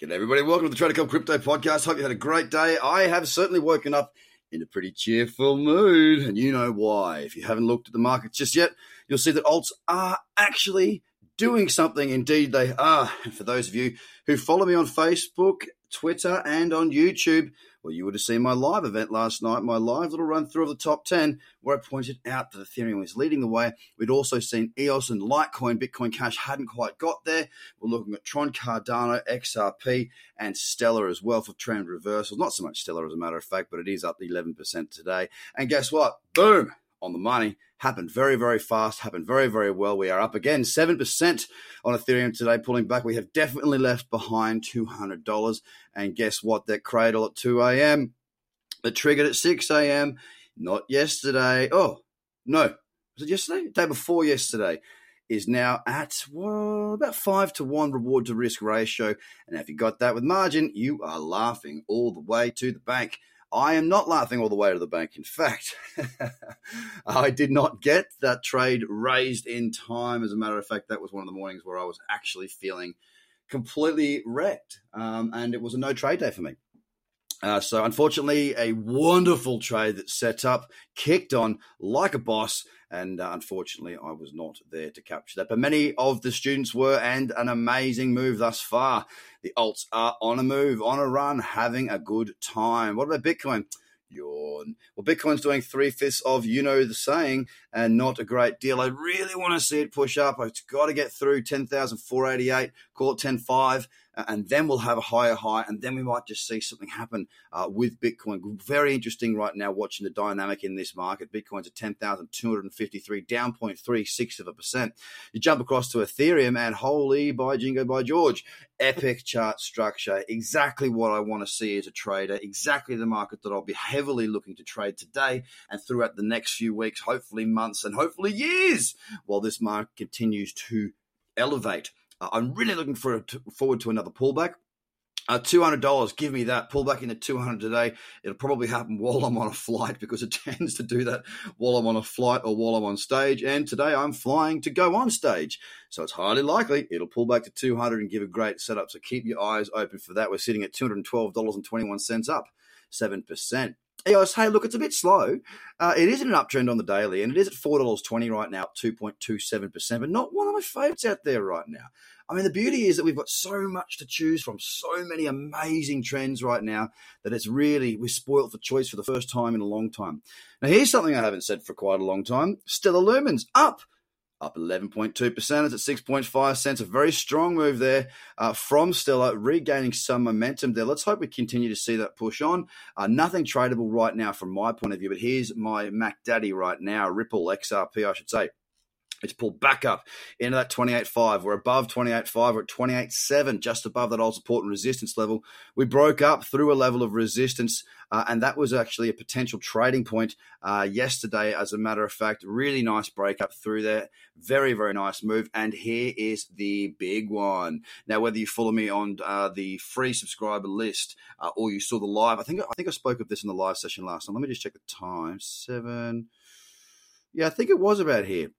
G'day, everybody. Welcome to the Trader Cobb Crypto Podcast. Hope you had a great day. I have certainly woken up in a pretty cheerful mood, and you know why. If you haven't looked at the markets just yet, you'll see that alts are actually doing something. Indeed, they are. And for those of you who follow me on Facebook, Twitter, and on YouTube, well, you would have seen my live event last night, my live little run through of the top 10, where I pointed out that Ethereum was leading the way. We'd also seen EOS and Litecoin, Bitcoin Cash hadn't quite got there. We're looking at Tron, Cardano, XRP, and Stellar as well for trend reversals. Not so much Stellar as a matter of fact, but it is up 11% today. And guess what? Boom! On the money happened very, very fast, happened very, very well. We are up again 7% on Ethereum today, pulling back. We have definitely left behind $200. And guess what? That cradle at 2 a.m., that triggered at 6 a.m., not yesterday. Oh, no. Was it yesterday? Day before yesterday is now at well about five to one reward to risk ratio. And if you got that with margin, you are laughing all the way to the bank. I am not laughing all the way to the bank. In fact, I did not get that trade raised in time. As a matter of fact, that was one of the mornings where I was actually feeling completely wrecked. Um, and it was a no trade day for me. Uh, so, unfortunately, a wonderful trade that set up, kicked on like a boss, and uh, unfortunately, I was not there to capture that. But many of the students were, and an amazing move thus far. The alts are on a move, on a run, having a good time. What about Bitcoin? Yawn. Well, Bitcoin's doing three fifths of you know the saying, and not a great deal. I really want to see it push up. It's got to get through 10,488, call it 10.5 and then we'll have a higher high, and then we might just see something happen uh, with Bitcoin. Very interesting right now watching the dynamic in this market. Bitcoin's at 10,253, down 0.36 of a percent. You jump across to Ethereum, and holy by jingo by George, epic chart structure. Exactly what I want to see as a trader, exactly the market that I'll be heavily looking to trade today and throughout the next few weeks, hopefully months, and hopefully years, while this market continues to elevate. I'm really looking for, forward to another pullback. Uh, $200, give me that. Pull back into 200 today. It'll probably happen while I'm on a flight because it tends to do that while I'm on a flight or while I'm on stage. And today I'm flying to go on stage. So it's highly likely it'll pull back to 200 and give a great setup. So keep your eyes open for that. We're sitting at $212.21 up, 7%. EOS, hey, look, it's a bit slow. Uh, it is in an uptrend on the daily, and it is at $4.20 right now, 2.27%, but not one of my favorites out there right now. I mean, the beauty is that we've got so much to choose from, so many amazing trends right now that it's really, we're spoiled for choice for the first time in a long time. Now, here's something I haven't said for quite a long time Stellar Lumens up up 11.2%. It's at 6.5 cents. A very strong move there uh, from Stellar, regaining some momentum there. Let's hope we continue to see that push on. Uh, nothing tradable right now from my point of view, but here's my Mac Daddy right now, Ripple XRP, I should say. It's pulled back up into that 28.5. We're above 28.5. We're at 28.7, just above that old support and resistance level. We broke up through a level of resistance, uh, and that was actually a potential trading point uh, yesterday, as a matter of fact. Really nice break up through there. Very, very nice move. And here is the big one. Now, whether you follow me on uh, the free subscriber list uh, or you saw the live, I think I think I spoke of this in the live session last time. Let me just check the time. Seven. Yeah, I think it was about here.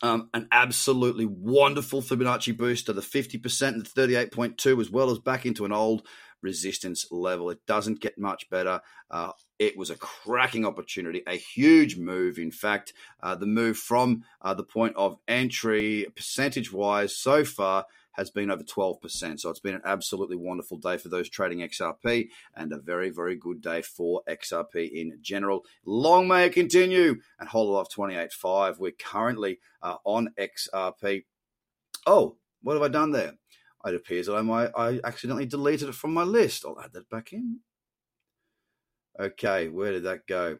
Um, an absolutely wonderful Fibonacci booster, the 50% and the 38.2, as well as back into an old resistance level. It doesn't get much better. Uh, it was a cracking opportunity, a huge move. In fact, uh, the move from uh, the point of entry, percentage wise, so far has been over 12%. So it's been an absolutely wonderful day for those trading XRP and a very, very good day for XRP in general. Long may it continue and off 28.5. We're currently uh, on XRP. Oh, what have I done there? It appears that I I accidentally deleted it from my list. I'll add that back in. Okay, where did that go?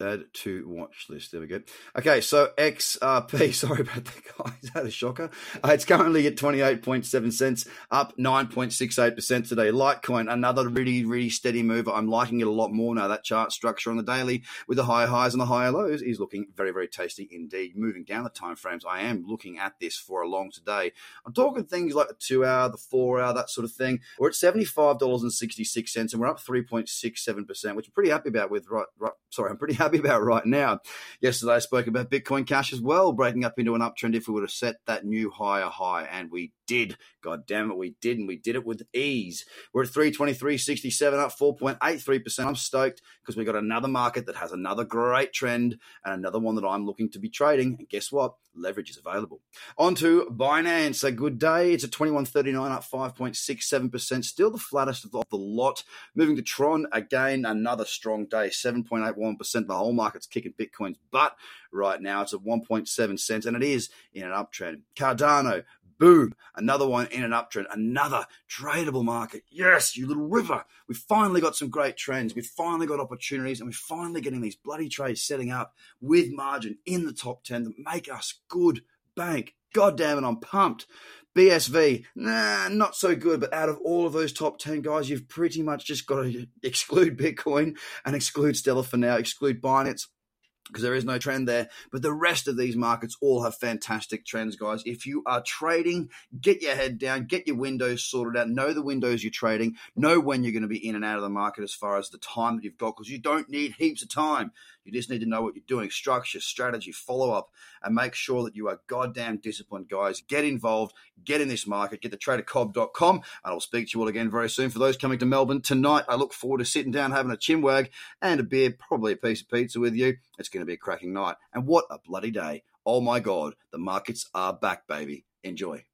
Add to watch list. There we go. Okay, so XRP. Sorry about that, guys. That a shocker? Uh, it's currently at 28.7 cents, up 9.68% today. Litecoin, another really, really steady move. I'm liking it a lot more now. That chart structure on the daily with the higher highs and the higher lows is looking very, very tasty indeed. Moving down the time frames, I am looking at this for a long today. I'm talking things like the two hour, the four hour, that sort of thing. We're at $75.66 and we're up 3.67%, which I'm pretty happy about with right, right sorry, I'm pretty happy happy about right now. Yesterday, I spoke about Bitcoin Cash as well, breaking up into an uptrend if we would have set that new higher high, and we did. God damn it, we did, and we did it with ease. We're at 323.67, up 4.83%. I'm stoked because we got another market that has another great trend and another one that I'm looking to be trading. And guess what? Leverage is available. On to Binance. A good day. It's at 21.39, up 5.67%. Still the flattest of the lot. Moving to Tron, again, another strong day. 7.81%. The whole market's kicking Bitcoin's butt right now. It's at 1.7 cents, and it is in an uptrend. Cardano, Boom. Another one in an uptrend. Another tradable market. Yes, you little river. We finally got some great trends. We finally got opportunities and we're finally getting these bloody trades setting up with margin in the top 10 that make us good bank. God damn it, I'm pumped. BSV, nah, not so good. But out of all of those top 10 guys, you've pretty much just got to exclude Bitcoin and exclude Stellar for now, exclude Binance because there is no trend there. But the rest of these markets all have fantastic trends, guys. If you are trading, get your head down, get your windows sorted out, know the windows you're trading, know when you're going to be in and out of the market as far as the time that you've got, because you don't need heaps of time. You just need to know what you're doing, structure, strategy, follow up, and make sure that you are goddamn disciplined, guys. Get involved, get in this market, get the tradercobb.com, and I'll speak to you all again very soon. For those coming to Melbourne tonight, I look forward to sitting down, having a chinwag and a beer, probably a piece of pizza with you. It's going to be a cracking night. And what a bloody day. Oh my God, the markets are back, baby. Enjoy.